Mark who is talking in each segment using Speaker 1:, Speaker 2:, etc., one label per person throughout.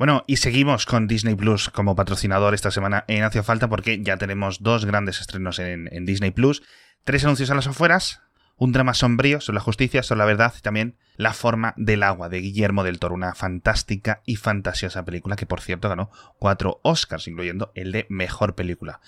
Speaker 1: Bueno, y seguimos con Disney Plus como patrocinador esta semana en Hacia Falta porque ya tenemos dos grandes estrenos en, en Disney Plus, tres anuncios a las afueras, un drama sombrío sobre la justicia, sobre la verdad y también La forma del agua de Guillermo del Toro, una fantástica y fantasiosa película que por cierto ganó cuatro Oscars, incluyendo el de Mejor Película.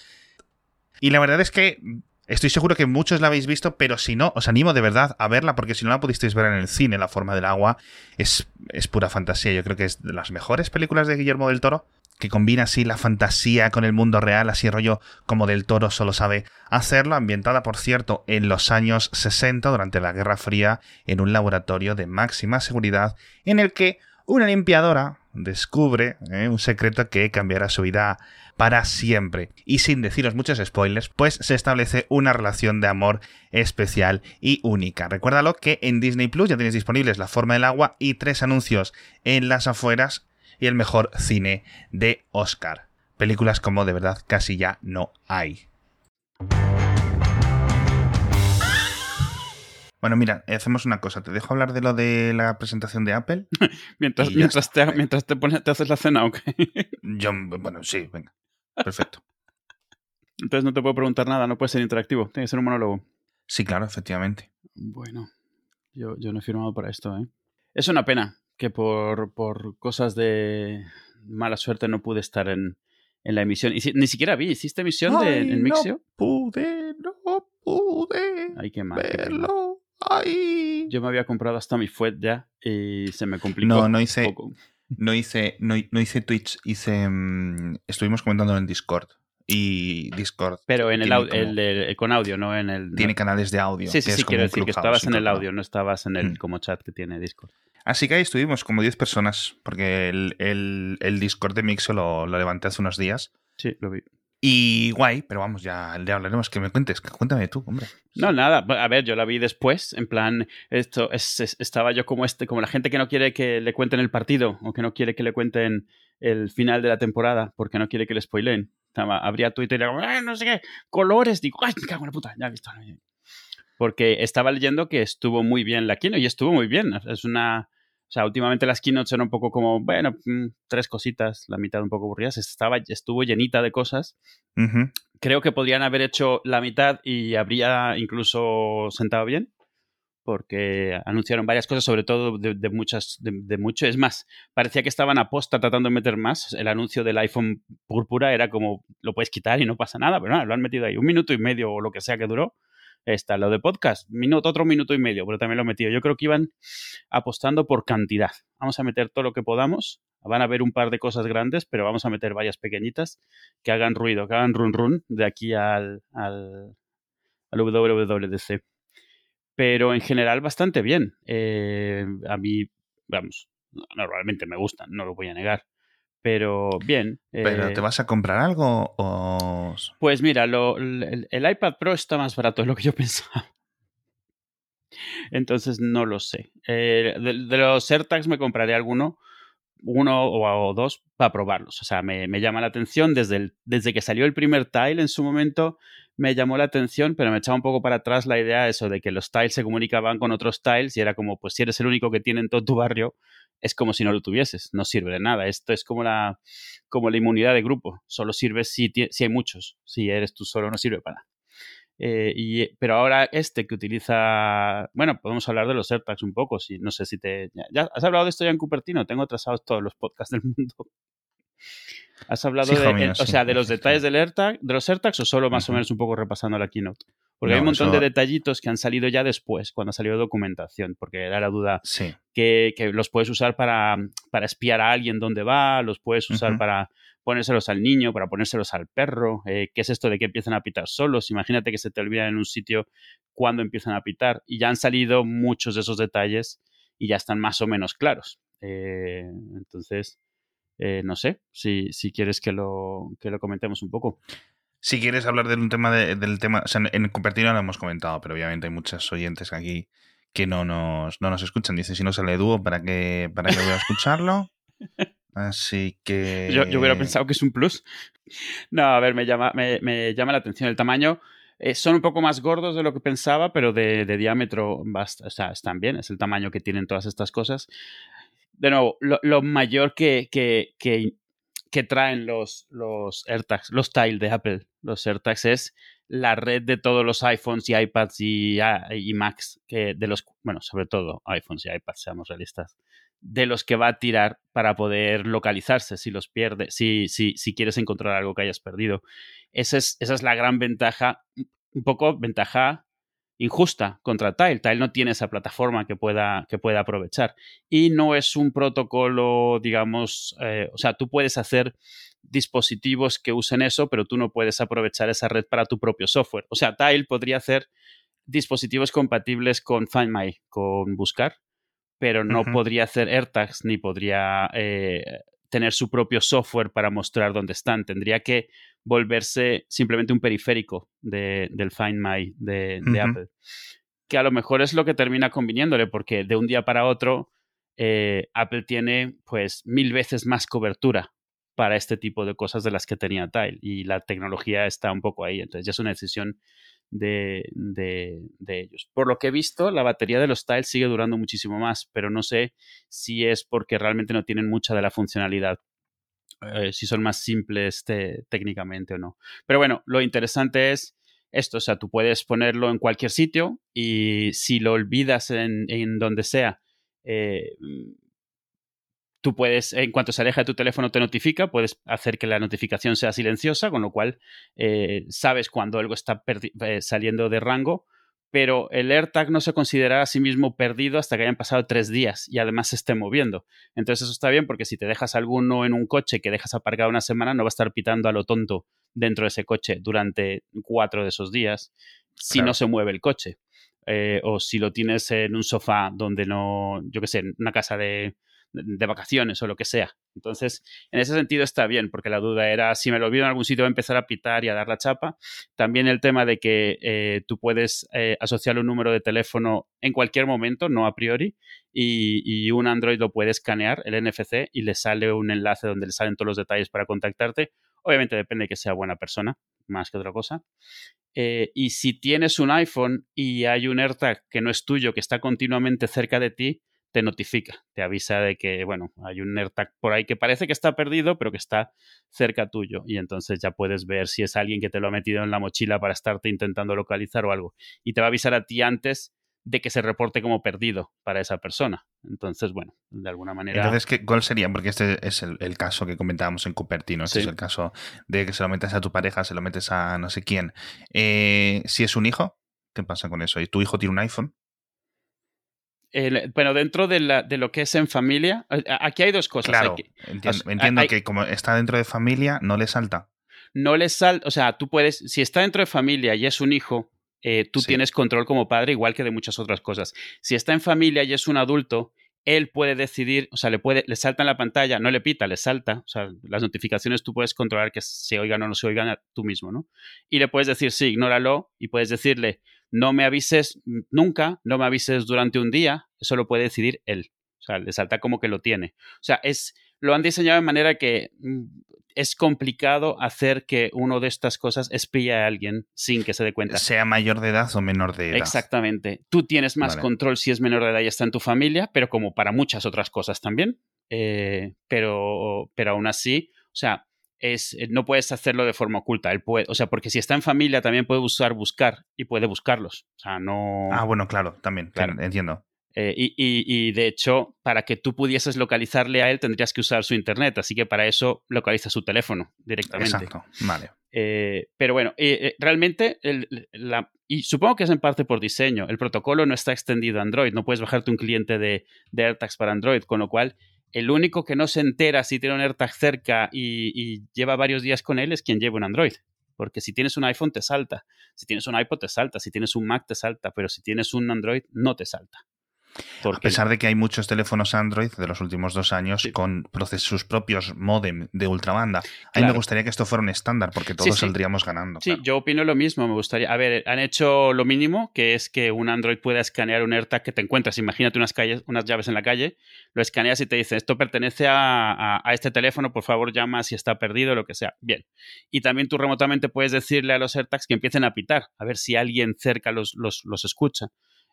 Speaker 1: Y la verdad es que Estoy seguro que muchos la habéis visto, pero si no, os animo de verdad a verla, porque si no la pudisteis ver en el cine, La forma del agua, es, es pura fantasía. Yo creo que es de las mejores películas de Guillermo del Toro, que combina así la fantasía con el mundo real, así rollo como del Toro solo sabe hacerlo, ambientada, por cierto, en los años 60, durante la Guerra Fría, en un laboratorio de máxima seguridad, en el que una limpiadora descubre eh, un secreto que cambiará su vida para siempre. Y sin deciros muchos spoilers, pues se establece una relación de amor especial y única. Recuérdalo que en Disney Plus ya tenéis disponibles La forma del agua y tres anuncios en las afueras y el mejor cine de Oscar. Películas como de verdad casi ya no hay. Bueno, mira, hacemos una cosa. Te dejo hablar de lo de la presentación de Apple.
Speaker 2: mientras, mientras, te, mientras te, pones, te haces la cena, ¿ok?
Speaker 1: Yo, bueno, sí, venga. Perfecto.
Speaker 2: Entonces no te puedo preguntar nada, no puede ser interactivo, tiene que ser un monólogo.
Speaker 1: Sí, claro, efectivamente.
Speaker 2: Bueno, yo, yo no he firmado para esto, ¿eh? Es una pena que por, por cosas de mala suerte no pude estar en, en la emisión. Y ni siquiera vi, ¿hiciste emisión de, en Mixio?
Speaker 1: No pude, no pude.
Speaker 2: Ay, qué mal.
Speaker 1: Verlo. Ay.
Speaker 2: Yo me había comprado hasta mi FUET ya y se me complicó.
Speaker 1: No, no hice. Poco. No hice, no, no, hice Twitch, hice. Um, estuvimos comentando en Discord. Y Discord.
Speaker 2: Pero en el, audio, el, el, con audio, no en el.
Speaker 1: Tiene canales de audio.
Speaker 2: Sí, sí, sí, quiero decir que estabas en el audio, no estabas en el mm. como chat que tiene Discord.
Speaker 1: Así que ahí estuvimos como 10 personas, porque el, el, Discord de Mixo lo, lo levanté hace unos días.
Speaker 2: Sí, lo vi.
Speaker 1: Y guay, pero vamos, ya le hablaremos. Que me cuentes, cuéntame tú, hombre.
Speaker 2: No, nada. A ver, yo la vi después. En plan, esto es, estaba yo como este, como la gente que no quiere que le cuenten el partido o que no quiere que le cuenten el final de la temporada porque no quiere que le spoilen. Estaba, abría Twitter y le no sé qué, colores. Digo, ay, me cago en la puta, ya he visto. Porque estaba leyendo que estuvo muy bien la Kino y estuvo muy bien. Es una o sea, últimamente las keynotes eran un poco como, bueno, mm, tres cositas, la mitad un poco aburridas. Estaba, estuvo llenita de cosas. Creo que podrían haber hecho la mitad y habría incluso sentado bien, porque anunciaron varias cosas, sobre todo de, muchas, de, mucho. Es más, parecía que estaban a posta tratando de meter más. El anuncio del iPhone púrpura era como, lo puedes quitar y no pasa nada, pero nada, lo han metido ahí un minuto y medio o lo que sea que duró está lo de podcast, minuto, otro minuto y medio, pero también lo he metido. Yo creo que iban apostando por cantidad. Vamos a meter todo lo que podamos. Van a haber un par de cosas grandes, pero vamos a meter varias pequeñitas que hagan ruido, que hagan run run de aquí al, al, WWDC. Pero en general bastante bien. Eh, a mí, vamos, normalmente me gustan, no lo voy a negar pero bien.
Speaker 1: ¿Pero te eh, vas a comprar algo o...?
Speaker 2: Pues mira, lo, el, iPad Pro está más barato de lo que yo pensaba. Entonces no lo sé. Eh, de, los AirTags me compraré alguno, uno o, dos, para probarlos. O sea, me, me llama la atención desde, el, desde que salió el primer tile en su momento me llamó la atención, pero me echaba un poco para atrás la idea eso de que los tiles se comunicaban con otros tiles y era como, pues si eres el único que tiene en todo tu barrio, es como si no lo tuvieses, no sirve de nada. Esto es como la, como la inmunidad de grupo, solo sirve si, si hay muchos, si eres tú solo no sirve para nada. Eh, y, pero ahora este que utiliza, bueno, podemos hablar de los AirTags un poco, si, no sé si te... Ya, ¿Has hablado de esto ya en Cupertino? Tengo trazados todos los podcasts del mundo. ¿Has hablado de, o sea, de los detalles del AirTag, de los AirTags o solo más o menos un poco repasando la keynote? Porque hay un montón de detallitos que han salido ya después, cuando ha salido documentación, porque era la duda que, que, los puedes usar para, para, espiar a alguien dónde va, los puedes usar para ponérselos al niño, para ponérselos al perro. Eh, ¿Qué es esto de que empiezan a pitar solos? Imagínate que se te olvida en un sitio cuando empiezan a pitar. Y ya han salido muchos de esos detalles y ya están más o menos claros. Eh, entonces, eh, no sé si, si quieres que lo, que lo comentemos un poco.
Speaker 1: Si quieres hablar de un tema del tema, o sea, en Cupertino lo hemos comentado, pero obviamente hay muchos oyentes aquí que no nos, no nos escuchan. Dice, si no sale dúo, ¿para qué, para qué voy a escucharlo? Así que...
Speaker 2: Yo, hubiera pensado que es un plus. No, a ver, me llama, me, me llama la atención el tamaño. Eh, son un poco más gordos de lo que pensaba, pero de, de diámetro basta, o sea, están bien, es el tamaño que tienen todas estas cosas de nuevo, lo, mayor que, que, que, traen los, los AirTags, los Tile de Apple, los AirTags es la red de todos los iPhones y iPads y, ah, y Macs, que de los, bueno, sobre todo iPhones y iPads, seamos realistas, de los que va a tirar para poder localizarse si los pierde, si, si, si quieres encontrar algo que hayas perdido. Esa es, esa es la gran ventaja, un poco ventaja injusta contra Tile. Tile no tiene esa plataforma que pueda, que pueda aprovechar. Y no es un protocolo, digamos, eh, o sea, tú puedes hacer dispositivos que usen eso, pero tú no puedes aprovechar esa red para tu propio software. O sea, Tile podría hacer dispositivos compatibles con Find My, con Buscar, pero no podría hacer AirTags ni podría eh, tener su propio software para mostrar dónde están. Tendría que volverse simplemente un periférico del Find My de, Apple. Que a lo mejor es lo que termina conviniéndole, porque de un día para otro eh, Apple tiene pues mil veces más cobertura para este tipo de cosas de las que tenía Tile y la tecnología está un poco ahí, entonces ya es una decisión de, ellos. Por lo que he visto, la batería de los Tiles sigue durando muchísimo más, pero no sé si es porque realmente no tienen mucha de la funcionalidad eh, si son más simples técnicamente o no. Pero bueno, lo interesante es esto, o sea, tú puedes ponerlo en cualquier sitio y si lo olvidas en, donde sea, eh, tú puedes, en cuanto se aleja de tu teléfono, te notifica, puedes hacer que la notificación sea silenciosa, con lo cual eh, sabes cuando algo está saliendo de rango pero el AirTag no se considera a sí mismo perdido hasta que hayan pasado tres días y además se esté moviendo. Entonces eso está bien porque si te dejas alguno en un coche que dejas aparcado una semana, no va a estar pitando a lo tonto dentro de ese coche durante cuatro de esos días si no se mueve el coche. Eh, o si lo tienes en un sofá donde no, yo qué sé, en una casa de, de vacaciones o lo que sea. Entonces, en ese sentido está bien, porque la duda era si me lo olvido en algún sitio, voy a empezar a pitar y a dar la chapa. También el tema de que eh, tú puedes eh, asociar un número de teléfono en cualquier momento, no a priori, y, un Android lo puede escanear, el NFC, y le sale un enlace donde le salen todos los detalles para contactarte. Obviamente depende de que sea buena persona, más que otra cosa. Eh, y si tienes un iPhone y hay un AirTag que no es tuyo, que está continuamente cerca de ti, te notifica, te avisa de que, bueno, hay un AirTag por ahí que parece que está perdido, pero que está cerca tuyo. Y entonces ya puedes ver si es alguien que te lo ha metido en la mochila para estarte intentando localizar o algo. Y te va a avisar a ti antes de que se reporte como perdido para esa persona. Entonces, bueno, de alguna manera.
Speaker 1: Entonces, ¿qué, ¿cuál sería? Porque este es el, caso que comentábamos en Cupertino. Este es el caso de que se lo metes a tu pareja, se lo metes a no sé quién. Eh, si es un hijo, ¿qué pasa con eso? ¿Y tu hijo tiene un iPhone?
Speaker 2: Bueno, dentro de, la, de, lo que es en familia, aquí hay dos cosas.
Speaker 1: Claro, entiendo, que como está dentro de familia, no le salta.
Speaker 2: No le salta, o sea, tú puedes, si está dentro de familia y es un hijo, eh, tú tienes control como padre, igual que de muchas otras cosas. Si está en familia y es un adulto, él puede decidir, o sea, le puede, le salta en la pantalla, no le pita, le salta, o sea, las notificaciones tú puedes controlar que se oigan o no se oigan tú mismo, ¿no? Y le puedes decir, sí, ignóralo, y puedes decirle, no me avises nunca, no me avises durante un día, eso lo puede decidir él. O sea, le salta como que lo tiene. O sea, es, lo han diseñado de manera que mm, es complicado hacer que uno de estas cosas espíe a alguien sin que se dé cuenta.
Speaker 1: Sea mayor de edad o menor de edad.
Speaker 2: Exactamente. Tú tienes más control si es menor de edad y está en tu familia, pero como para muchas otras cosas también. Eh, pero, pero aún así, o sea, es, eh, no puedes hacerlo de forma oculta. Él puede, o sea, porque si está en familia también puede usar buscar y puede buscarlos. O sea, no.
Speaker 1: Ah, bueno, claro, también, claro. entiendo.
Speaker 2: Eh, y, y, de hecho, para que tú pudieses localizarle a él, tendrías que usar su internet. Así que para eso localiza su teléfono directamente.
Speaker 1: Exacto, vale.
Speaker 2: Eh, pero bueno, realmente, la, y supongo que es en parte por diseño, el protocolo no está extendido a Android. No puedes bajarte un cliente de, de AirTags para Android, con lo cual el único que no se entera si tiene un AirTag cerca y, lleva varios días con él es quien lleva un Android. Porque si tienes un iPhone te salta, si tienes un iPod te salta, si tienes un Mac te salta, pero si tienes un Android no te salta.
Speaker 1: A pesar de que hay muchos teléfonos Android de los últimos dos años con sus propios modem de ultrabanda, a mí me gustaría que esto fuera un estándar porque todos saldríamos ganando.
Speaker 2: Sí, yo opino lo mismo. Me gustaría. A ver, han hecho lo mínimo, que es que un Android pueda escanear un AirTag que te encuentras. Imagínate unas, calles, unas llaves en la calle, lo escaneas y te dice esto pertenece a, este teléfono, por favor llama si está perdido, lo que sea. Bien. Y también tú remotamente puedes decirle a los AirTags que empiecen a pitar, a ver si alguien cerca los, los, escucha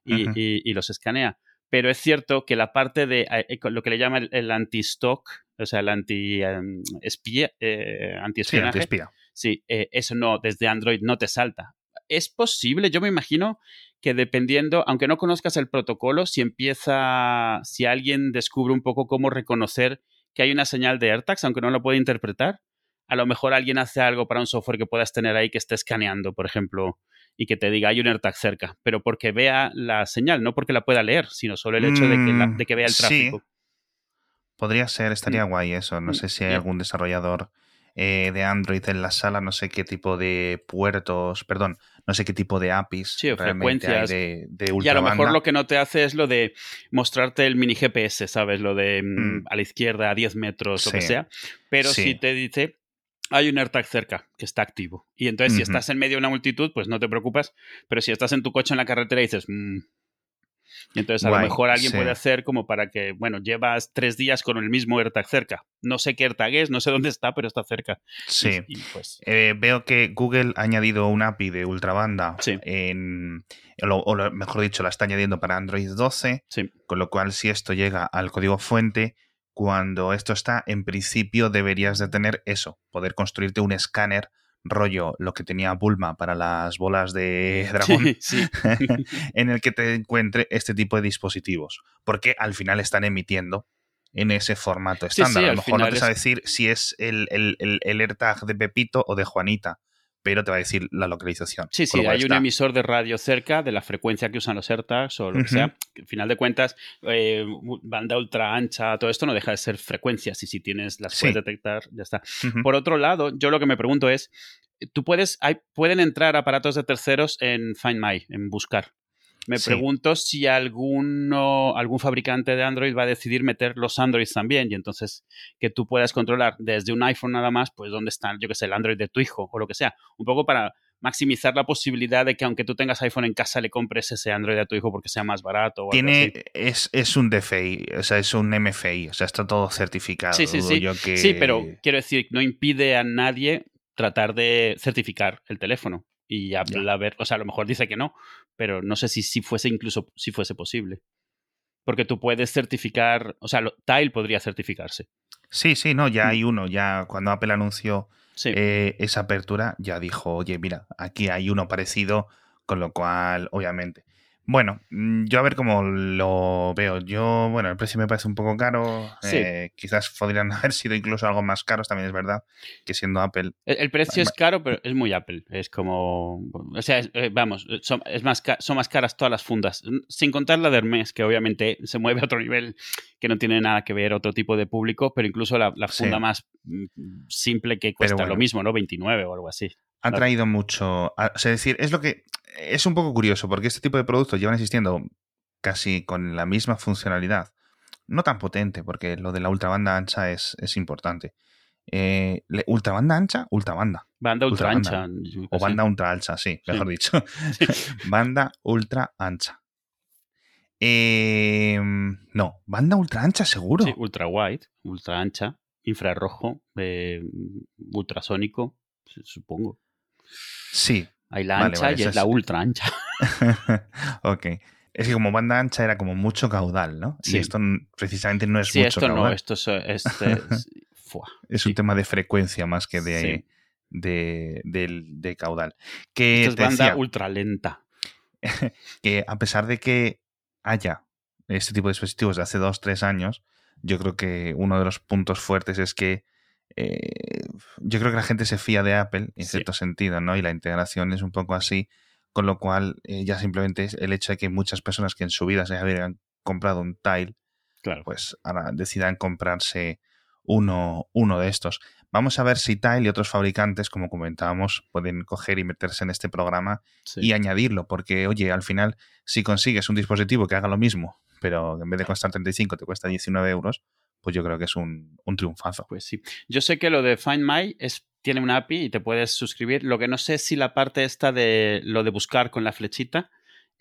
Speaker 2: y los escanea pero es cierto que la parte de eh, lo que le llama el, anti-stock, o sea, el anti-espía, eh, anti-espionaje,
Speaker 1: sí,
Speaker 2: sí eso no, desde Android no te salta. Es posible, yo me imagino que dependiendo, aunque no conozcas el protocolo, si empieza, si alguien descubre un poco cómo reconocer que hay una señal de AirTags, aunque no lo puede interpretar, a lo mejor alguien hace algo para un software que puedas tener ahí que esté escaneando, por ejemplo, y que te diga hay un AirTag cerca, pero porque vea la señal, no porque la pueda leer, sino solo el hecho de, que mm, de, que vea el tráfico.
Speaker 1: Podría ser, estaría mm. guay eso. No mm, sé si hay algún desarrollador eh, de Android en la sala, no sé qué tipo de puertos, perdón, no sé qué tipo de APIs
Speaker 2: sí, o frecuencias.
Speaker 1: de,
Speaker 2: Y a lo mejor lo que no te hace es lo de mostrarte el mini GPS, ¿sabes? Lo de a la izquierda a 10 metros, lo que sea. Pero si te dice, hay un AirTag cerca que está activo. Y entonces, si estás en medio de una multitud, pues no te preocupas. Pero si estás en tu coche en la carretera y dices, mmm, y entonces a lo mejor alguien puede hacer como para que, bueno, llevas tres días con el mismo AirTag cerca. No sé qué AirTag es, no sé dónde está, pero está cerca.
Speaker 1: Sí. pues... Eh, veo que Google ha añadido un API de ultrabanda en, o, mejor dicho, la está añadiendo para Android 12. Con lo cual, si esto llega al código fuente, cuando esto está, en principio deberías de tener eso, poder construirte un escáner rollo lo que tenía Bulma para las bolas de dragón, en el que te encuentre este tipo de dispositivos, porque al final están emitiendo en ese formato estándar. a lo mejor no te sabe decir si es el, el, el, AirTag de Pepito o de Juanita, pero te va a decir la localización.
Speaker 2: Sí, sí, hay un emisor de radio cerca de la frecuencia que usan los AirTags o lo que sea. al final de cuentas, eh, banda ultra ancha, todo esto no deja de ser frecuencias y si tienes las puedes detectar, ya está. Por otro lado, yo lo que me pregunto es, tú puedes, hay, pueden entrar aparatos de terceros en Find My, en buscar. Me pregunto si alguno, algún fabricante de Android va a decidir meter los Androids también y entonces que tú puedas controlar desde un iPhone nada más, pues dónde está, yo que sé, el Android de tu hijo o lo que sea. Un poco para maximizar la posibilidad de que aunque tú tengas iPhone en casa le compres ese Android a tu hijo porque sea más barato. O
Speaker 1: Tiene, Es, es un DFI, o sea, es un MFI, o sea, está todo certificado.
Speaker 2: Sí, sí, sí. Sí, pero quiero decir, no impide a nadie tratar de certificar el teléfono y a, ver, o sea, a lo mejor dice que no, pero no sé si, si fuese incluso si fuese posible. Porque tú puedes certificar, o sea, Tile podría certificarse.
Speaker 1: Sí, sí, no, ya mm. hay uno, ya cuando Apple anunció eh, esa apertura, ya dijo, oye, mira, aquí hay uno parecido, con lo cual, obviamente, bueno, mm, yo a ver cómo lo veo. Yo, bueno, el precio me parece un poco caro. Eh, quizás podrían haber sido incluso algo más caros, también es verdad, que siendo Apple.
Speaker 2: El, precio es caro, pero es muy Apple. Es como. O sea, eh, vamos, son, es más, son más caras todas las fundas. Sin contar la de Hermes, que obviamente se mueve a otro nivel que no tiene nada que ver otro tipo de público, pero incluso la, funda más mm, simple que cuesta lo mismo, ¿no? 29 o algo así.
Speaker 1: Ha traído mucho. o sea, decir, es lo que es un poco curioso porque este tipo de productos llevan existiendo casi con la misma funcionalidad. No tan potente, porque lo de la ultrabanda ancha es, es importante. Eh, ¿Ultrabanda ancha? Ultrabanda.
Speaker 2: Banda ultra, ancha.
Speaker 1: O banda ultra ancha, sí, mejor dicho. banda ultra ancha. No, banda ultra ancha seguro. Sí,
Speaker 2: ultra wide, ultra ancha, infrarrojo, eh, ultrasónico, supongo.
Speaker 1: Sí,
Speaker 2: hay la ancha y es, la ultra ancha.
Speaker 1: ok. Es que como banda ancha era como mucho caudal, ¿no? Sí. Y esto precisamente no es mucho
Speaker 2: esto
Speaker 1: caudal.
Speaker 2: no, esto es... es,
Speaker 1: es un tema de frecuencia más que de, de, caudal. Que
Speaker 2: esto es banda ultra lenta.
Speaker 1: que a pesar de que haya este tipo de dispositivos de hace dos, tres años, yo creo que uno de los puntos fuertes es que eh, yo creo que la gente se fía de Apple en cierto sentido, ¿no? Y la integración es un poco así, con lo cual eh, ya simplemente es el hecho de que muchas personas que en su vida se habían comprado un Tile,
Speaker 2: claro.
Speaker 1: pues ahora decidan comprarse uno, uno de estos. Vamos a ver si Tile y otros fabricantes, como comentábamos, pueden coger y meterse en este programa y añadirlo, porque oye, al final, si consigues un dispositivo que haga lo mismo, pero en vez de costar 35 te cuesta 19 euros, pues yo creo que es un, triunfazo.
Speaker 2: Pues sí. Yo sé que lo de Find My es, tiene una API y te puedes suscribir. Lo que no sé es si la parte esta de lo de buscar con la flechita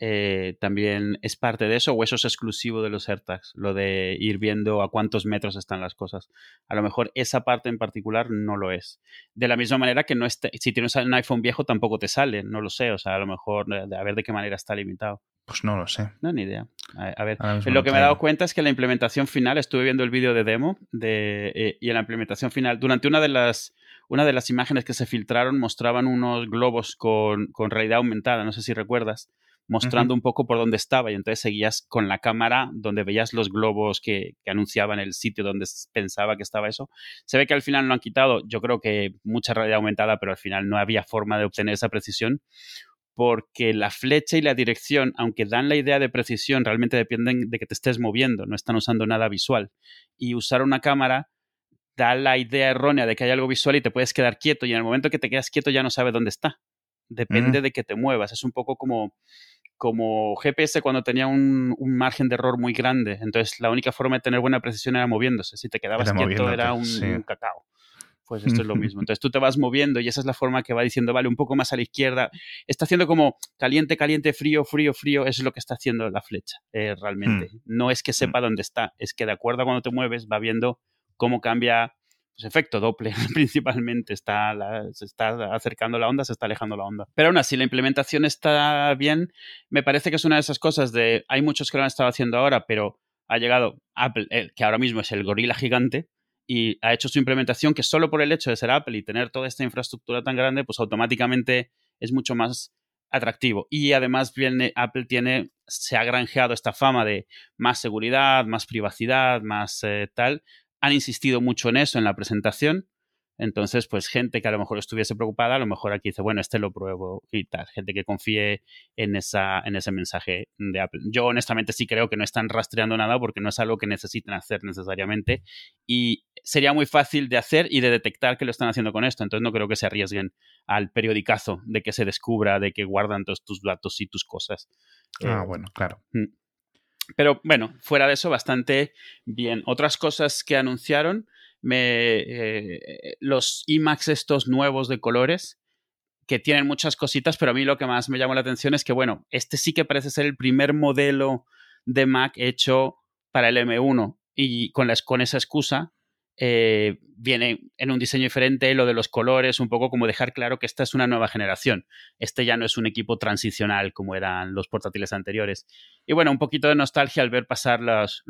Speaker 2: eh, también es parte de eso o eso es exclusivo de los AirTags, lo de ir viendo a cuántos metros están las cosas. A lo mejor esa parte en particular no lo es. De la misma manera que no esté, si tienes un iPhone viejo tampoco te sale, no lo sé, o sea, a lo mejor a ver de qué manera está limitado.
Speaker 1: Pues no lo sé.
Speaker 2: No, ni idea. A, ver, lo que me he dado cuenta es que la implementación final, estuve viendo el vídeo de demo de, eh, y en la implementación final, durante una de las una de las imágenes que se filtraron mostraban unos globos con, con realidad aumentada, no sé si recuerdas, mostrando un poco por dónde estaba y entonces seguías con la cámara donde veías los globos que, que, anunciaban el sitio donde pensaba que estaba eso. Se ve que al final lo han quitado, yo creo que mucha realidad aumentada, pero al final no había forma de obtener esa precisión porque la flecha y la dirección, aunque dan la idea de precisión, realmente dependen de que te estés moviendo, no están usando nada visual. Y usar una cámara da la idea errónea de que hay algo visual y te puedes quedar quieto y en el momento que te quedas quieto ya no sabes dónde está. Depende de que te muevas. Es un poco como como GPS cuando tenía un, margen de error muy grande. Entonces, la única forma de tener buena precisión era moviéndose. Si te quedabas quieto, era un, cacao. Pues esto es lo mismo. Entonces, tú te vas moviendo y esa es la forma que va diciendo, vale, un poco más a la izquierda. Está haciendo como caliente, caliente, frío, frío, frío. Eso es lo que está haciendo la flecha, eh, realmente. Hmm. No es que sepa hmm. dónde está, es que de acuerdo a cuando te mueves, va viendo cómo cambia pues, efecto Doppler principalmente, está se está acercando la onda, se está alejando la onda. Pero aún así, la implementación está bien. Me parece que es una de esas cosas de, hay muchos que lo han estado haciendo ahora, pero ha llegado Apple, que ahora mismo es el gorila gigante, y ha hecho su implementación que solo por el hecho de ser Apple y tener toda esta infraestructura tan grande, pues automáticamente es mucho más atractivo. Y además viene, Apple tiene, se ha granjeado esta fama de más seguridad, más privacidad, más eh, tal, han insistido mucho en eso en la presentación. Entonces, pues gente que a lo mejor estuviese preocupada, a lo mejor aquí dice, bueno, este lo pruebo y tal. Gente que confíe en, esa, en ese mensaje de Apple. Yo honestamente sí creo que no están rastreando nada porque no es algo que necesiten hacer necesariamente. Y sería muy fácil de hacer y de detectar que lo están haciendo con esto. Entonces no creo que se arriesguen al periodicazo de que se descubra, de que guardan todos tus datos y tus cosas.
Speaker 1: Ah, eh, bueno, claro. Mm.
Speaker 2: Pero bueno, fuera de eso, bastante bien. Otras cosas que anunciaron, me, eh, los IMAX estos nuevos de colores, que tienen muchas cositas, pero a mí lo que más me llamó la atención es que, bueno, este sí que parece ser el primer modelo de Mac hecho para el M1 y con, con esa excusa eh, viene en un diseño diferente, lo de los colores, un poco como dejar claro que esta es una nueva generación. Este ya no es un equipo transicional como eran los portátiles anteriores. Y bueno, un poquito de nostalgia al ver pasar los,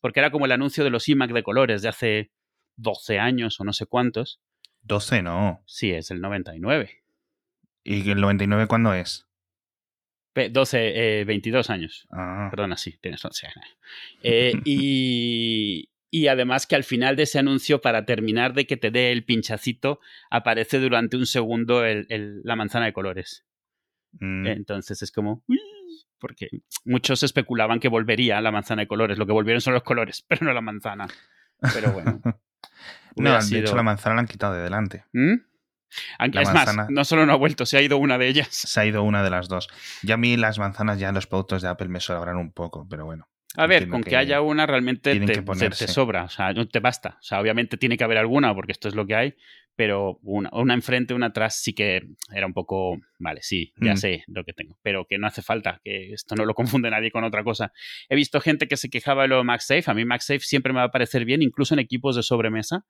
Speaker 2: porque era como el anuncio de los iMac de colores de hace 12 años o no sé cuántos.
Speaker 1: 12 no.
Speaker 2: Sí, es el 99.
Speaker 1: ¿Y el 99 cuándo es?
Speaker 2: 12, 22 eh, años. Ah. Perdona, sí, tienes 11 años. Eh, y, y además que al final de ese anuncio, para terminar de que te dé el pinchacito, aparece durante un segundo la manzana de colores. Mm. Entonces es como... Porque muchos especulaban que volvería la manzana de colores. Lo que volvieron son los colores, pero no la manzana. Pero bueno.
Speaker 1: no, de hecho la manzana la han quitado de delante.
Speaker 2: ¿Mm? es más, no solo no ha vuelto, se ha ido una de ellas.
Speaker 1: Se ha ido una de las dos. Ya a mí las manzanas ya en los productos de Apple me sobran un poco, pero bueno.
Speaker 2: A ver, con que, haya una realmente te, sobra, o sea, no te basta. O sea, obviamente tiene que haber alguna, porque esto es lo que hay, pero una, una enfrente, una atrás sí que era un poco, vale, sí, ya mm. sé lo que tengo, pero que no hace falta, que esto no lo confunde nadie con otra cosa. He visto gente que se quejaba de lo de MagSafe, a mí MagSafe siempre me va a parecer bien, incluso en equipos de sobremesa,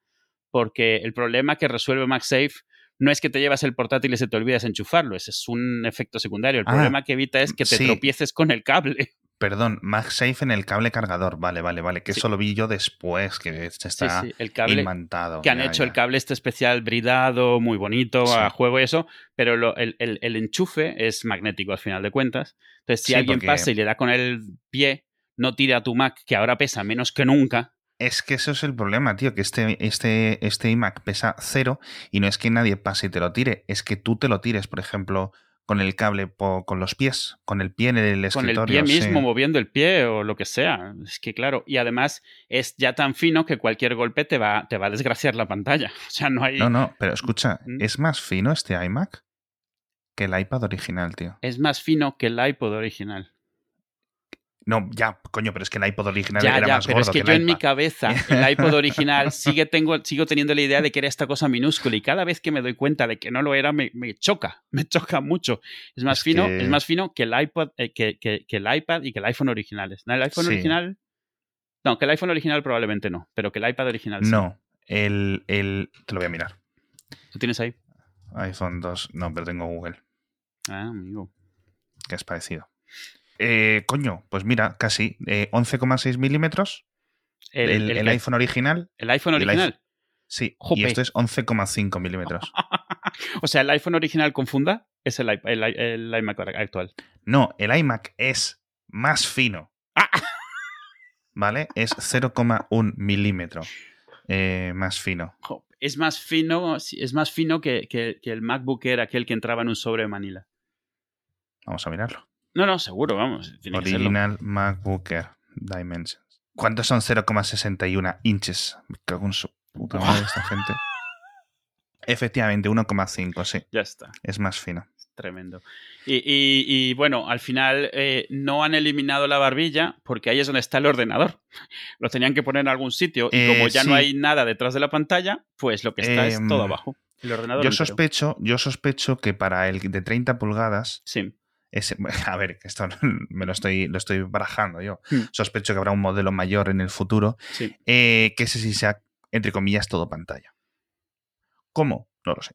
Speaker 2: porque el problema que resuelve MagSafe no es que te llevas el portátil y se te olvidas enchufarlo, ese es un efecto secundario. El ah, problema que evita es que te tropieces con el cable.
Speaker 1: Perdón, MagSafe en el cable cargador. Vale, vale, vale. Que eso lo vi yo después, que está El cable imantado.
Speaker 2: Que han hecho el cable este especial bridado, muy bonito, a juego y eso, pero el, enchufe es magnético al final de cuentas. Entonces, si alguien pasa y le da con el pie, no tira a tu Mac, que ahora pesa menos que nunca.
Speaker 1: Es que eso es el problema, tío, que este, este, este iMac pesa cero y no es que nadie pase y te lo tire, es que tú te lo tires, por ejemplo, con el cable con los pies, con el pie en el escritorio.
Speaker 2: Con el pie mismo, moviendo el pie o lo que sea. Es que claro, y además es ya tan fino que cualquier golpe te va, te va a desgraciar la pantalla. O sea, no hay...
Speaker 1: No, no, pero escucha. ¿es más fino este iMac que el iPad original, tío?
Speaker 2: Es más fino que el iPod original.
Speaker 1: No, ya, coño, pero es que el iPod original
Speaker 2: Ya,
Speaker 1: era
Speaker 2: ya,
Speaker 1: más
Speaker 2: pero es que,
Speaker 1: que,
Speaker 2: yo en mi cabeza, el iPod original, sigue tengo, sigo teniendo la idea de que era esta cosa minúscula y cada vez que me doy cuenta de que no lo era, me, me choca, me choca mucho. Es más
Speaker 1: Es
Speaker 2: fino,
Speaker 1: que-
Speaker 2: es más fino que el iPod, eh, que, que- que el iPad y que el iPhone originales. ¿No? El iPhone
Speaker 1: Sí.
Speaker 2: original. No, que el iPhone original probablemente no, pero que el iPad original sí.
Speaker 1: No, el, el... Te lo voy a mirar.
Speaker 2: ¿Lo tienes ahí?
Speaker 1: iPhone 2, no, pero tengo Google,
Speaker 2: Ah, amigo.
Speaker 1: que es parecido. Eh, coño, pues mira, casi eh, 11,6 milímetros.
Speaker 2: El,
Speaker 1: El,
Speaker 2: el
Speaker 1: el
Speaker 2: que-
Speaker 1: iPhone original,
Speaker 2: el iPhone original.
Speaker 1: sí.
Speaker 2: Jope.
Speaker 1: Y esto es 11,5 milímetros.
Speaker 2: O sea, el iPhone original con funda es el, iMac actual.
Speaker 1: No, el iMac es más fino.
Speaker 2: Ah.
Speaker 1: ¿Vale? Es 0,1 milímetro eh, más fino.
Speaker 2: Es más fino, es más fino que, que- que el MacBook Air, aquel que entraba en un sobre de Manila.
Speaker 1: Vamos a mirarlo.
Speaker 2: No, no, seguro, vamos. Tiene que.
Speaker 1: Original MacBook Air Dimensions. ¿Cuántos son 0,61 inches? Me cago en su puta madre esta gente. Efectivamente, 1,5, sí.
Speaker 2: Ya está,
Speaker 1: Es más fino.
Speaker 2: tremendo. Y, y- y, bueno, al final eh, no han eliminado la barbilla porque ahí es donde está el ordenador. Lo tenían que poner en algún sitio y
Speaker 1: Eh,
Speaker 2: como ya
Speaker 1: sí.
Speaker 2: no hay nada detrás de la pantalla, pues lo que está es
Speaker 1: Em,
Speaker 2: todo abajo. El ordenador
Speaker 1: Yo
Speaker 2: entero.
Speaker 1: sospecho, yo sospecho que para el de 30 pulgadas,
Speaker 2: Sí.
Speaker 1: Ese, a ver, esto me lo estoy, lo estoy barajando yo.
Speaker 2: Hmm.
Speaker 1: Sospecho que habrá un modelo mayor en el futuro,
Speaker 2: Sí.
Speaker 1: eh, que ese sí sea, entre comillas, todo pantalla. ¿Cómo? No lo sé.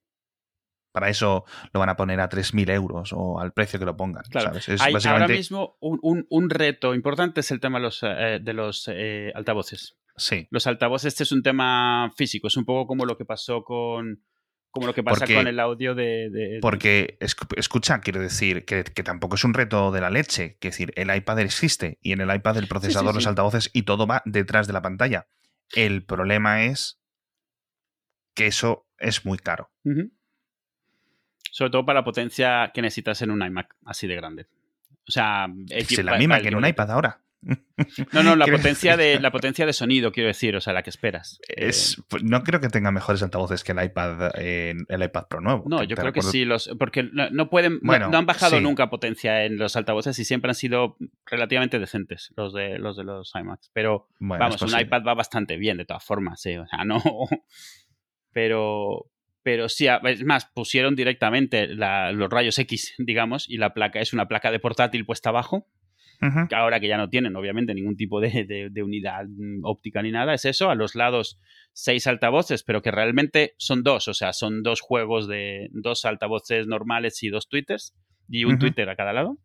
Speaker 1: Para eso lo van a poner a 3.000 euros o al precio que lo pongan.
Speaker 2: Claro.
Speaker 1: ¿sabes? Es
Speaker 2: Hay ahora mismo un, un- un reto importante es el tema de los, eh, de los eh, altavoces.
Speaker 1: Sí.
Speaker 2: Los altavoces, este es un tema físico, es un poco como lo que pasó con. Como lo que pasa
Speaker 1: Porque-
Speaker 2: con el audio de. de-
Speaker 1: Porque, escu- escucha, quiero decir que, que tampoco es un reto de la leche. Quiero decir, el iPad existe y en el iPad el procesador, los
Speaker 2: sí.
Speaker 1: altavoces y todo va detrás de la pantalla. El problema es que eso es muy caro.
Speaker 2: Sobre todo para la potencia que necesitas en un iMac así de grande. O sea,
Speaker 1: Es
Speaker 2: equi-
Speaker 1: la misma que en un iPad ahora.
Speaker 2: No, no, la potencia, de, la potencia de sonido, quiero decir, o sea, la que esperas. Eh,
Speaker 1: Es, pues, no creo que tenga mejores altavoces que el iPad, eh, el iPad Pro nuevo.
Speaker 2: No, yo creo que sí, los, porque no, no pueden, no-
Speaker 1: Bueno,
Speaker 2: no, han bajado
Speaker 1: sí.
Speaker 2: nunca potencia en los altavoces y siempre han sido relativamente decentes los de los de los iMacs. Pero
Speaker 1: Bueno,
Speaker 2: vamos,
Speaker 1: es
Speaker 2: un iPad va bastante bien de todas formas, sí, o sea, no. Pero, pero sí, es más, pusieron directamente la- los rayos X, digamos, y la placa es una placa de portátil puesta abajo, Que ahora que ya no tienen, obviamente, ningún tipo de, de- de unidad mm, óptica ni nada, es eso, a los lados seis altavoces, pero que realmente son dos, o sea, son dos juegos de dos altavoces normales y dos tweeters, y un. Twitter a cada lado,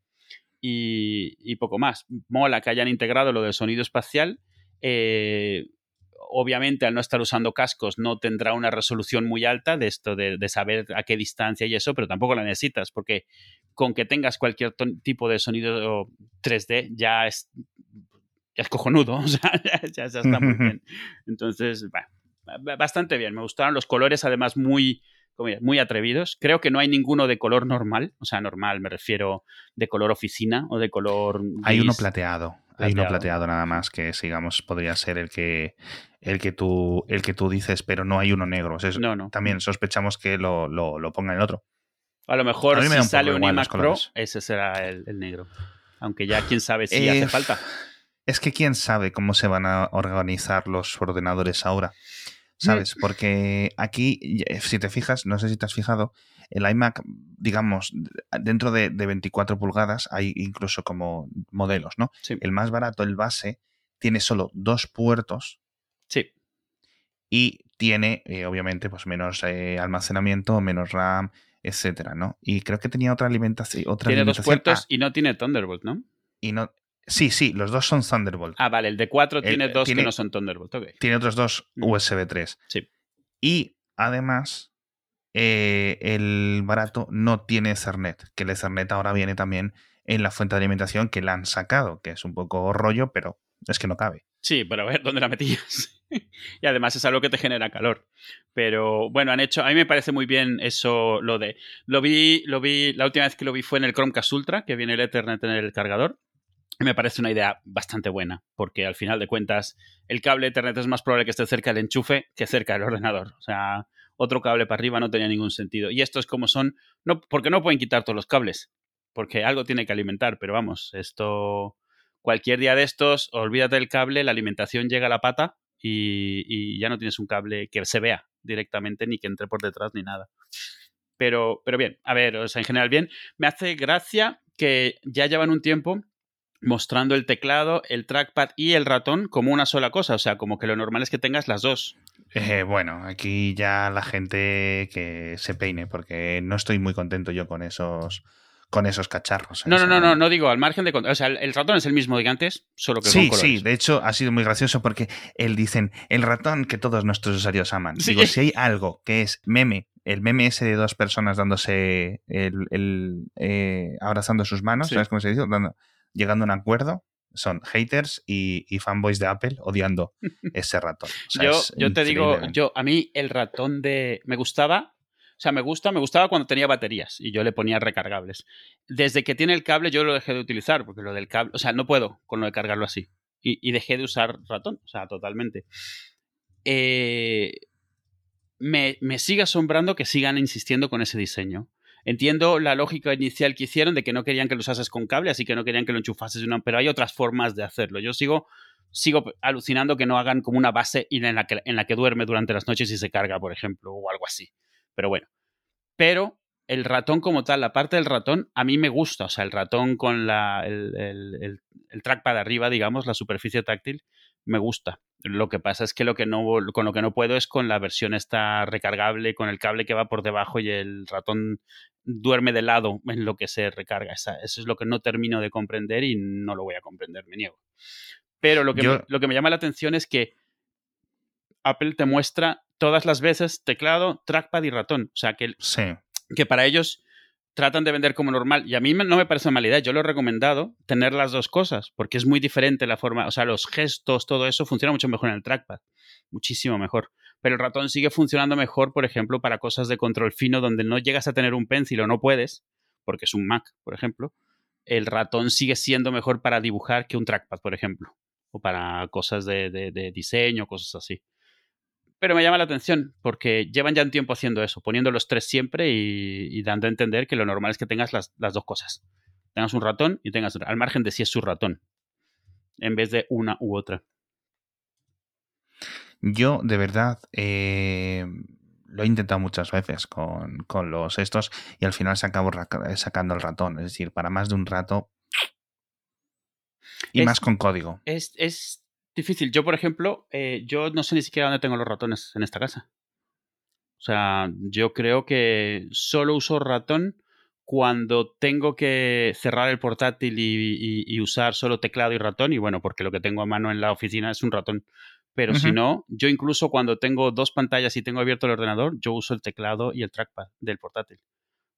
Speaker 2: y, y poco más. Mola que hayan integrado lo del sonido espacial. eh, obviamente, al no estar usando cascos, no tendrá una resolución muy alta de esto de, de saber a qué distancia y eso, pero tampoco la necesitas, porque con que tengas cualquier tipo de sonido 3D ya es, ya es cojonudo, o sea, ya, está muy bien. Entonces, bueno, ba- bastante bien. Me gustaron los colores, además, muy, muy atrevidos. Creo que no hay ninguno de color normal, o sea, normal me refiero de color oficina o de color.
Speaker 1: Hay uno
Speaker 2: gris.
Speaker 1: Plateado. Hay uno
Speaker 2: Plateado.
Speaker 1: nada más que, digamos, podría ser el que el que tú el que tú dices, pero no hay uno negro. O sea, es-
Speaker 2: No, no.
Speaker 1: También sospechamos que lo, lo, lo pongan en otro.
Speaker 2: A lo mejor
Speaker 1: A me
Speaker 2: si
Speaker 1: un
Speaker 2: sale un iMac Pro, ese será el, el negro. Aunque ya quién sabe si
Speaker 1: Eh,
Speaker 2: hace falta.
Speaker 1: Es que quién sabe cómo se van a organizar los ordenadores ahora. ¿Sabes? Porque aquí, eh, si te fijas, no sé si te has fijado, el iMac, digamos, dentro de, de 24 pulgadas hay incluso como modelos, ¿no?
Speaker 2: Sí.
Speaker 1: El más barato, el base, tiene solo dos puertos
Speaker 2: Sí.
Speaker 1: y tiene, eh, obviamente, pues menos eh, almacenamiento, menos RAM, etcétera, ¿no? Y creo que tenía otra alimentación. Otra
Speaker 2: Tiene dos puertos
Speaker 1: Ah,
Speaker 2: y no tiene Thunderbolt, ¿no?
Speaker 1: y no. Sí, sí, los dos son Thunderbolt.
Speaker 2: Ah, vale, el de 4
Speaker 1: El-
Speaker 2: tiene dos
Speaker 1: tiene-
Speaker 2: que no son Thunderbolt. ok.
Speaker 1: Tiene otros dos. USB 3.
Speaker 2: Sí.
Speaker 1: Y además, eh, el barato no tiene Ethernet, que el Ethernet ahora viene también en la fuente de alimentación que la han sacado, que es un poco rollo, pero es que no cabe.
Speaker 2: Sí, pero a ver dónde la metías. y además es algo que te genera calor. Pero bueno, han hecho. A mí me parece muy bien eso, lo de. Lo vi, lo vi. La última vez que lo vi fue en el Chromecast Ultra, que viene el Ethernet en el cargador. Y me parece una idea bastante buena, porque al final de cuentas, el cable Ethernet es más probable que esté cerca del enchufe que cerca del ordenador. O sea, otro cable para arriba no tenía ningún sentido. Y estos, como son. No, porque no pueden quitar todos los cables, porque algo tiene que alimentar, pero vamos, esto cualquier día de estos, olvídate del cable, la alimentación llega a la pata y, ya no tienes un cable que se vea directamente ni que entre por detrás ni nada. Pero, pero bien, a ver, o sea, en general bien. Me hace gracia que ya llevan un tiempo mostrando el teclado, el trackpad y el ratón como una sola cosa. O sea, como que lo normal es que tengas las dos.
Speaker 1: Eh, bueno, aquí ya la gente que se peine, porque no estoy muy contento yo con esos con esos cacharros.
Speaker 2: No, no, no, no, no digo al margen de... O sea, el, ratón es el mismo de antes, solo que
Speaker 1: Sí, sí, de hecho ha sido muy gracioso porque él dicen, el ratón que todos nuestros usuarios aman. Digo, si hay algo que es meme, el meme ese de dos personas dándose, el, eh, abrazando sus manos, ¿sabes cómo se dice? Llegando a un acuerdo, son haters y, fanboys de Apple odiando ese ratón.
Speaker 2: yo, yo te digo, yo a mí el ratón de... Me gustaba o sea, me gusta, me gustaba cuando tenía baterías y yo le ponía recargables. Desde que tiene el cable yo lo dejé de utilizar, porque lo del cable, o sea, no puedo con lo de cargarlo así. Y, dejé de usar ratón, o sea, totalmente. Eh, me, me sigue asombrando que sigan insistiendo con ese diseño. Entiendo la lógica inicial que hicieron de que no querían que lo usases con cable, así que no querían que lo enchufases una, pero hay otras formas de hacerlo. Yo sigo sigo alucinando que no hagan como una base en la que, en la que duerme durante las noches y se carga, por ejemplo, o algo así. Pero bueno. Pero el ratón como tal, la parte del ratón, a mí me gusta. O sea, el ratón con la, el, el, el, trackpad arriba, digamos, la superficie táctil, me gusta. Lo que pasa es que, lo que no, con lo que no puedo es con la versión esta recargable, con el cable que va por debajo y el ratón duerme de lado en lo que se recarga. eso es lo que no termino de comprender y no lo voy a comprender, me niego. Pero lo que, lo que me llama la atención es que Apple te muestra todas las veces teclado, trackpad y ratón. O sea, que, que para ellos tratan de vender como normal. Y a mí no me parece mala idea. Yo lo he recomendado tener las dos cosas, porque es muy diferente la forma, o sea, los gestos, todo eso funciona mucho mejor en el trackpad. Muchísimo mejor. Pero el ratón sigue funcionando mejor, por ejemplo, para cosas de control fino donde no llegas a tener un pencil o no puedes, porque es un Mac, por ejemplo. El ratón sigue siendo mejor para dibujar que un trackpad, por ejemplo. O para cosas de, de diseño, cosas así. Pero me llama la atención porque llevan ya un tiempo haciendo eso, poniendo los tres siempre y, dando a entender que lo normal es que tengas las, dos cosas. Tengas un ratón y tengas al margen de si es su ratón, en vez de una u otra.
Speaker 1: Yo, de verdad, eh, lo he intentado muchas veces con, los estos y al final se acabó sacando el ratón. Es decir, para más de un rato y más con código.
Speaker 2: Es, es difícil. Yo, por ejemplo, eh, yo no sé ni siquiera dónde tengo los ratones en esta casa. O sea, yo creo que solo uso ratón cuando tengo que cerrar el portátil y, usar solo teclado y ratón. Y bueno, porque lo que tengo a mano en la oficina es un ratón. Pero si no, yo incluso cuando tengo dos pantallas y tengo abierto el ordenador, yo uso el teclado y el trackpad del portátil.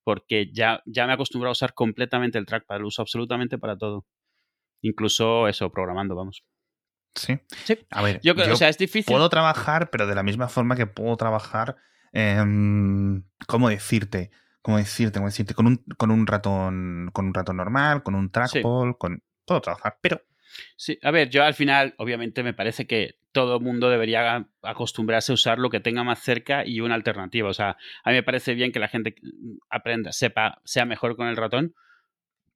Speaker 2: Porque ya, ya me he acostumbrado a usar completamente el trackpad, lo uso absolutamente para todo. Incluso eso, programando, vamos.
Speaker 1: Sí.
Speaker 2: A ver, yo, o sea, es difícil.
Speaker 1: Puedo trabajar, pero de la misma forma que puedo trabajar. ¿Cómo decirte? ¿Cómo decirte? ¿Cómo decirte? Con un, con un ratón. Con un ratón normal, con un trackball, con. Puedo trabajar, pero.
Speaker 2: Sí, a ver, yo al final, obviamente, me parece que todo el mundo debería acostumbrarse a usar lo que tenga más cerca y una alternativa. O sea, a mí me parece bien que la gente aprenda, sepa, sea mejor con el ratón,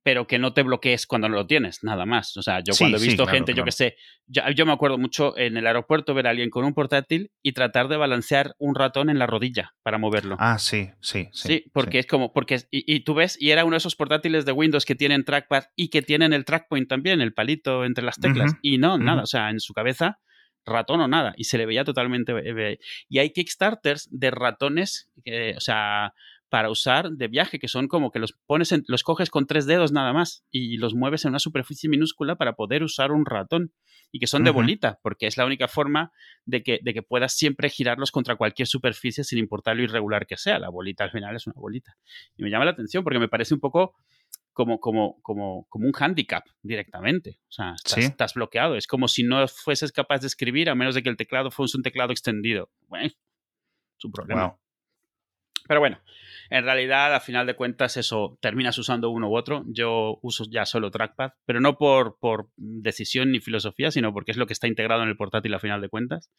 Speaker 2: pero que no te bloquees cuando no lo tienes, nada más. O sea, yo cuando he visto gente, yo que sé, yo, me acuerdo mucho en el aeropuerto ver a alguien con un portátil y tratar de balancear un ratón en la rodilla para moverlo.
Speaker 1: Ah, sí, sí,
Speaker 2: sí. Sí, porque es como, porque, y, tú ves, y era uno de esos portátiles de Windows que tienen trackpad y que tienen el trackpoint también, el palito entre las teclas, y no, nada, o sea, en su cabeza ratón o nada, y se le veía totalmente... Eh, y hay Kickstarters de ratones, o sea, para usar de viaje, que son como que los pones en, los coges con tres dedos nada más y los mueves en una superficie minúscula para poder usar un ratón y que son de bolita, porque es la única forma de que, de que puedas siempre girarlos contra cualquier superficie sin importar lo irregular que sea. La bolita al final es una bolita. Y me llama la atención porque me parece un poco como, como, como, como un handicap directamente. O sea, estás, bloqueado. Es como si no fueses capaz de escribir a menos de que el teclado fuese un teclado extendido. Bueno, es un problema. Pero bueno, en realidad, a final de cuentas, eso terminas usando uno u otro. Yo uso ya solo trackpad, pero no por, por decisión ni filosofía, sino porque es lo que está integrado en el portátil a final de cuentas.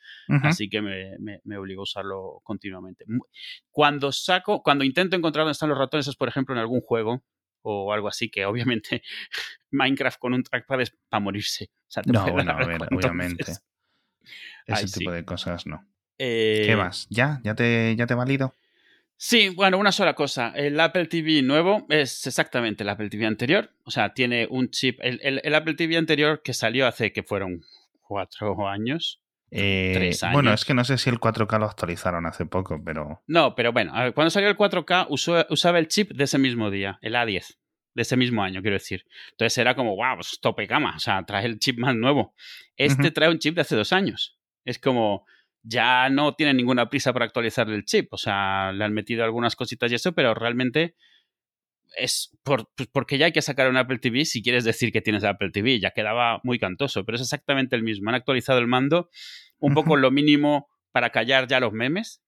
Speaker 2: Así que me, me, obligo a usarlo continuamente. Cuando saco, cuando intento encontrar dónde están los ratones, es por ejemplo en algún juego o algo así, que obviamente Minecraft con un trackpad es para morirse.
Speaker 1: no, bueno, a ver, obviamente. Ese tipo de cosas no. ¿Qué
Speaker 2: Eh,
Speaker 1: más? ¿Ya? ¿Ya te, ya te valido?
Speaker 2: Sí, bueno, una sola cosa. El Apple TV nuevo es exactamente el Apple TV anterior. O sea, tiene un chip. El, el- el Apple TV anterior que salió hace que fueron cuatro años.
Speaker 1: Eh,
Speaker 2: Tres
Speaker 1: Bueno,
Speaker 2: años.
Speaker 1: es que no sé si el 4K lo actualizaron hace poco, pero.
Speaker 2: No, pero bueno, a ver, cuando salió el 4K usó- usaba el chip de ese mismo día, el A10, de ese mismo año, quiero decir. Entonces era como, wow, pues tope gama, o sea, trae el chip más nuevo. Este trae un chip de hace dos años. Es como, ya no tiene ninguna prisa para actualizar el chip, o sea, le han metido algunas cositas y eso, pero realmente es por, pues porque ya hay que sacar un Apple TV si quieres decir que tienes Apple TV, ya quedaba muy cantoso, pero es exactamente el mismo. Han actualizado el mando, un poco lo mínimo para callar ya los memes,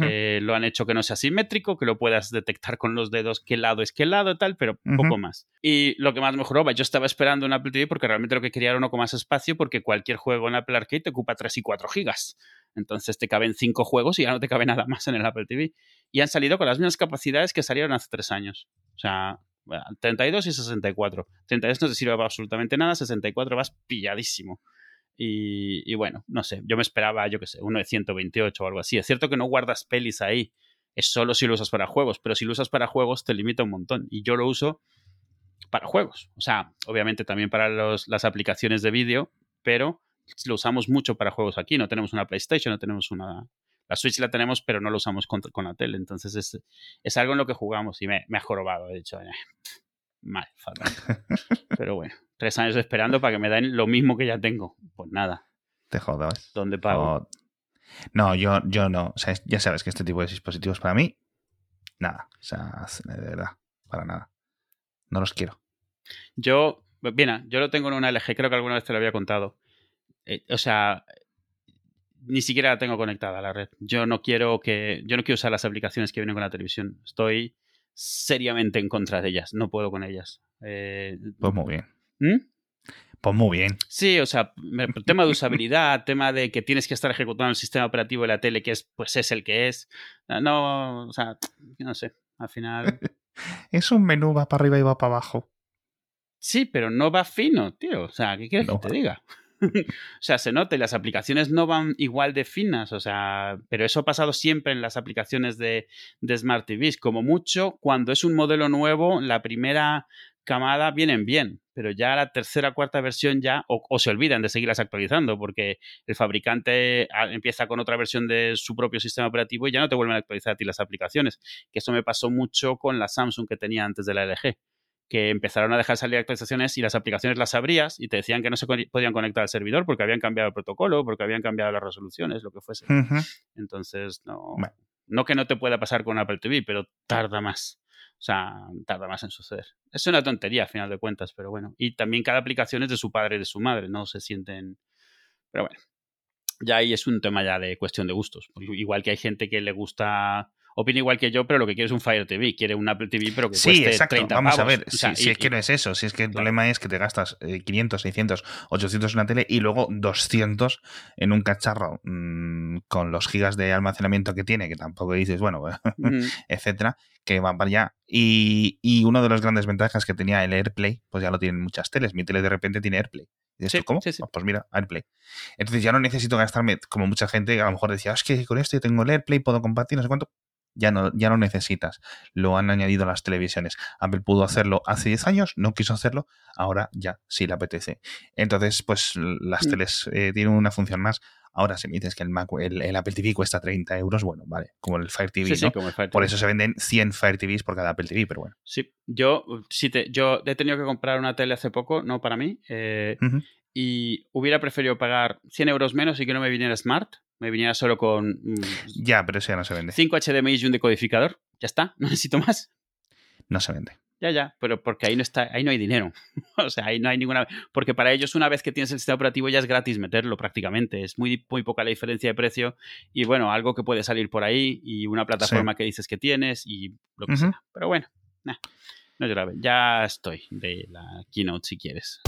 Speaker 2: Eh, lo han hecho que no sea simétrico, que lo puedas detectar con los dedos qué lado es qué lado y tal, pero poco más. Y lo que más mejoró, yo estaba esperando un Apple TV porque realmente lo que quería era uno con más espacio porque cualquier juego en Apple Arcade te ocupa 3 y 4 gigas. Entonces te caben 5 juegos y ya no te cabe nada más en el Apple TV. Y han salido con las mismas capacidades que salieron hace 3 años. O sea, bueno, 32 y 64. 32 no te sirve para absolutamente nada, 64 vas pilladísimo. Y, bueno, no sé, yo me esperaba, yo qué sé, uno de 128 o algo así. Es cierto que no guardas pelis ahí, es solo si lo usas para juegos, pero si lo usas para juegos te limita un montón. Y yo lo uso para juegos. O sea, obviamente también para los- las aplicaciones de vídeo, pero lo usamos mucho para juegos aquí. No tenemos una PlayStation, no tenemos una... La Switch la tenemos, pero no la usamos con, con la tele. Entonces es, es algo en lo que jugamos y me, me ha jorobado. He dicho, "Eh, mal, fatal. Pero bueno, tres años esperando para que me den lo mismo que ya tengo. Pues nada,
Speaker 1: Te jodas.
Speaker 2: ¿dónde pago?
Speaker 1: No, yo, yo no. O sea, ya sabes que este tipo de dispositivos para mí, nada. O sea, de verdad, para nada. No los quiero.
Speaker 2: Yo, bien, yo lo tengo en una LG, creo que alguna vez te lo había contado. Eh, o sea, ni siquiera la tengo conectada a la red. Yo no quiero que, yo no quiero usar las aplicaciones que vienen con la televisión. Estoy seriamente en contra de ellas. No puedo con ellas. Eh,
Speaker 1: Pues muy bien.
Speaker 2: ¿Mm?
Speaker 1: Pues muy bien.
Speaker 2: Sí, o sea, tema de usabilidad, tema de que tienes que estar ejecutando el sistema operativo de la tele, que es, pues es el que es. No, o sea, no sé. Al final.
Speaker 1: Es un menú, va para arriba y va para abajo.
Speaker 2: Sí, pero no va fino, tío. O sea, ¿qué quieres
Speaker 1: No
Speaker 2: que te diga? o sea, se nota, y las aplicaciones no van igual de finas, o sea, pero eso ha pasado siempre en las aplicaciones de, de Smart TVs. Como mucho, cuando es un modelo nuevo, la primera camada vienen bien, pero ya la tercera, cuarta versión ya, o, o se olvidan de seguirlas actualizando, porque el fabricante ah, empieza con otra versión de su propio sistema operativo y ya no te vuelven a actualizar a ti las aplicaciones. Que eso me pasó mucho con la Samsung que tenía antes de la LG que empezaron a dejar salir actualizaciones y las aplicaciones las abrías y te decían que no se podían conectar al servidor porque habían cambiado el protocolo, porque habían cambiado las resoluciones, lo que fuese. Entonces, no,
Speaker 1: Bueno.
Speaker 2: no que no te pueda pasar con Apple TV, pero tarda más. O sea, tarda más en suceder. Es una tontería a final de cuentas, pero bueno. Y también cada aplicación es de su padre y de su madre, no se sienten... Pero bueno, ya ahí es un tema ya de cuestión de gustos. Igual que hay gente que le gusta opina igual que yo, pero lo que quiere es un Fire TV, quiere un Apple TV, pero que
Speaker 1: Sí,
Speaker 2: cueste
Speaker 1: exacto.
Speaker 2: 30
Speaker 1: Vamos a
Speaker 2: pavos.
Speaker 1: ver.
Speaker 2: O sea,
Speaker 1: si, si es que
Speaker 2: y-
Speaker 1: no es eso. Si es que el
Speaker 2: Claro.
Speaker 1: problema es que te gastas eh, 500, 600, 800 en una tele y luego 200 en un cacharro mm, con los gigas de almacenamiento que tiene, que tampoco dices, bueno, etcétera, que van para allá. Y, y una de las grandes ventajas que tenía el AirPlay, pues ya lo tienen muchas teles. Mi tele de repente tiene AirPlay. Y
Speaker 2: Sí,
Speaker 1: ¿tú, ¿cómo?
Speaker 2: sí, sí.
Speaker 1: Ah, Pues mira, AirPlay. Entonces ya no necesito gastarme, como mucha gente a lo mejor decía, "Ah, es que con esto yo tengo el AirPlay, puedo compartir, no sé cuánto. Ya no, ya no necesitas. Lo han añadido a las televisiones. Apple pudo hacerlo hace 10 años, no quiso hacerlo, ahora ya sí le apetece. Entonces, pues las
Speaker 2: Mm.
Speaker 1: teles eh, tienen una función más. Ahora, si me dices que el, Mac, el, el Apple TV cuesta 30 euros, bueno, vale, como el Fire TV,
Speaker 2: Sí, sí,
Speaker 1: ¿no?
Speaker 2: como el Fire
Speaker 1: Por
Speaker 2: TV.
Speaker 1: eso se venden 100 Fire TVs por cada Apple TV, pero bueno.
Speaker 2: Sí, yo, sí te, yo he tenido que comprar una tele hace poco, no para mí, eh. Y hubiera preferido pagar 100 euros menos y que no me viniera Smart, me viniera solo con mm,
Speaker 1: Ya, pero eso ya no se vende.
Speaker 2: 5 HDMI y un decodificador. Ya está, no necesito más.
Speaker 1: No se vende.
Speaker 2: Ya, ya, pero porque ahí no está, ahí no hay dinero. o sea, ahí no hay ninguna. Porque para ellos, una vez que tienes el sistema operativo, ya es gratis meterlo prácticamente. Es muy, muy poca la diferencia de precio. Y bueno, algo que puede salir por ahí y una plataforma que dices que tienes y lo que sea. Pero bueno, nah, no es grave. Ya estoy de la keynote si quieres.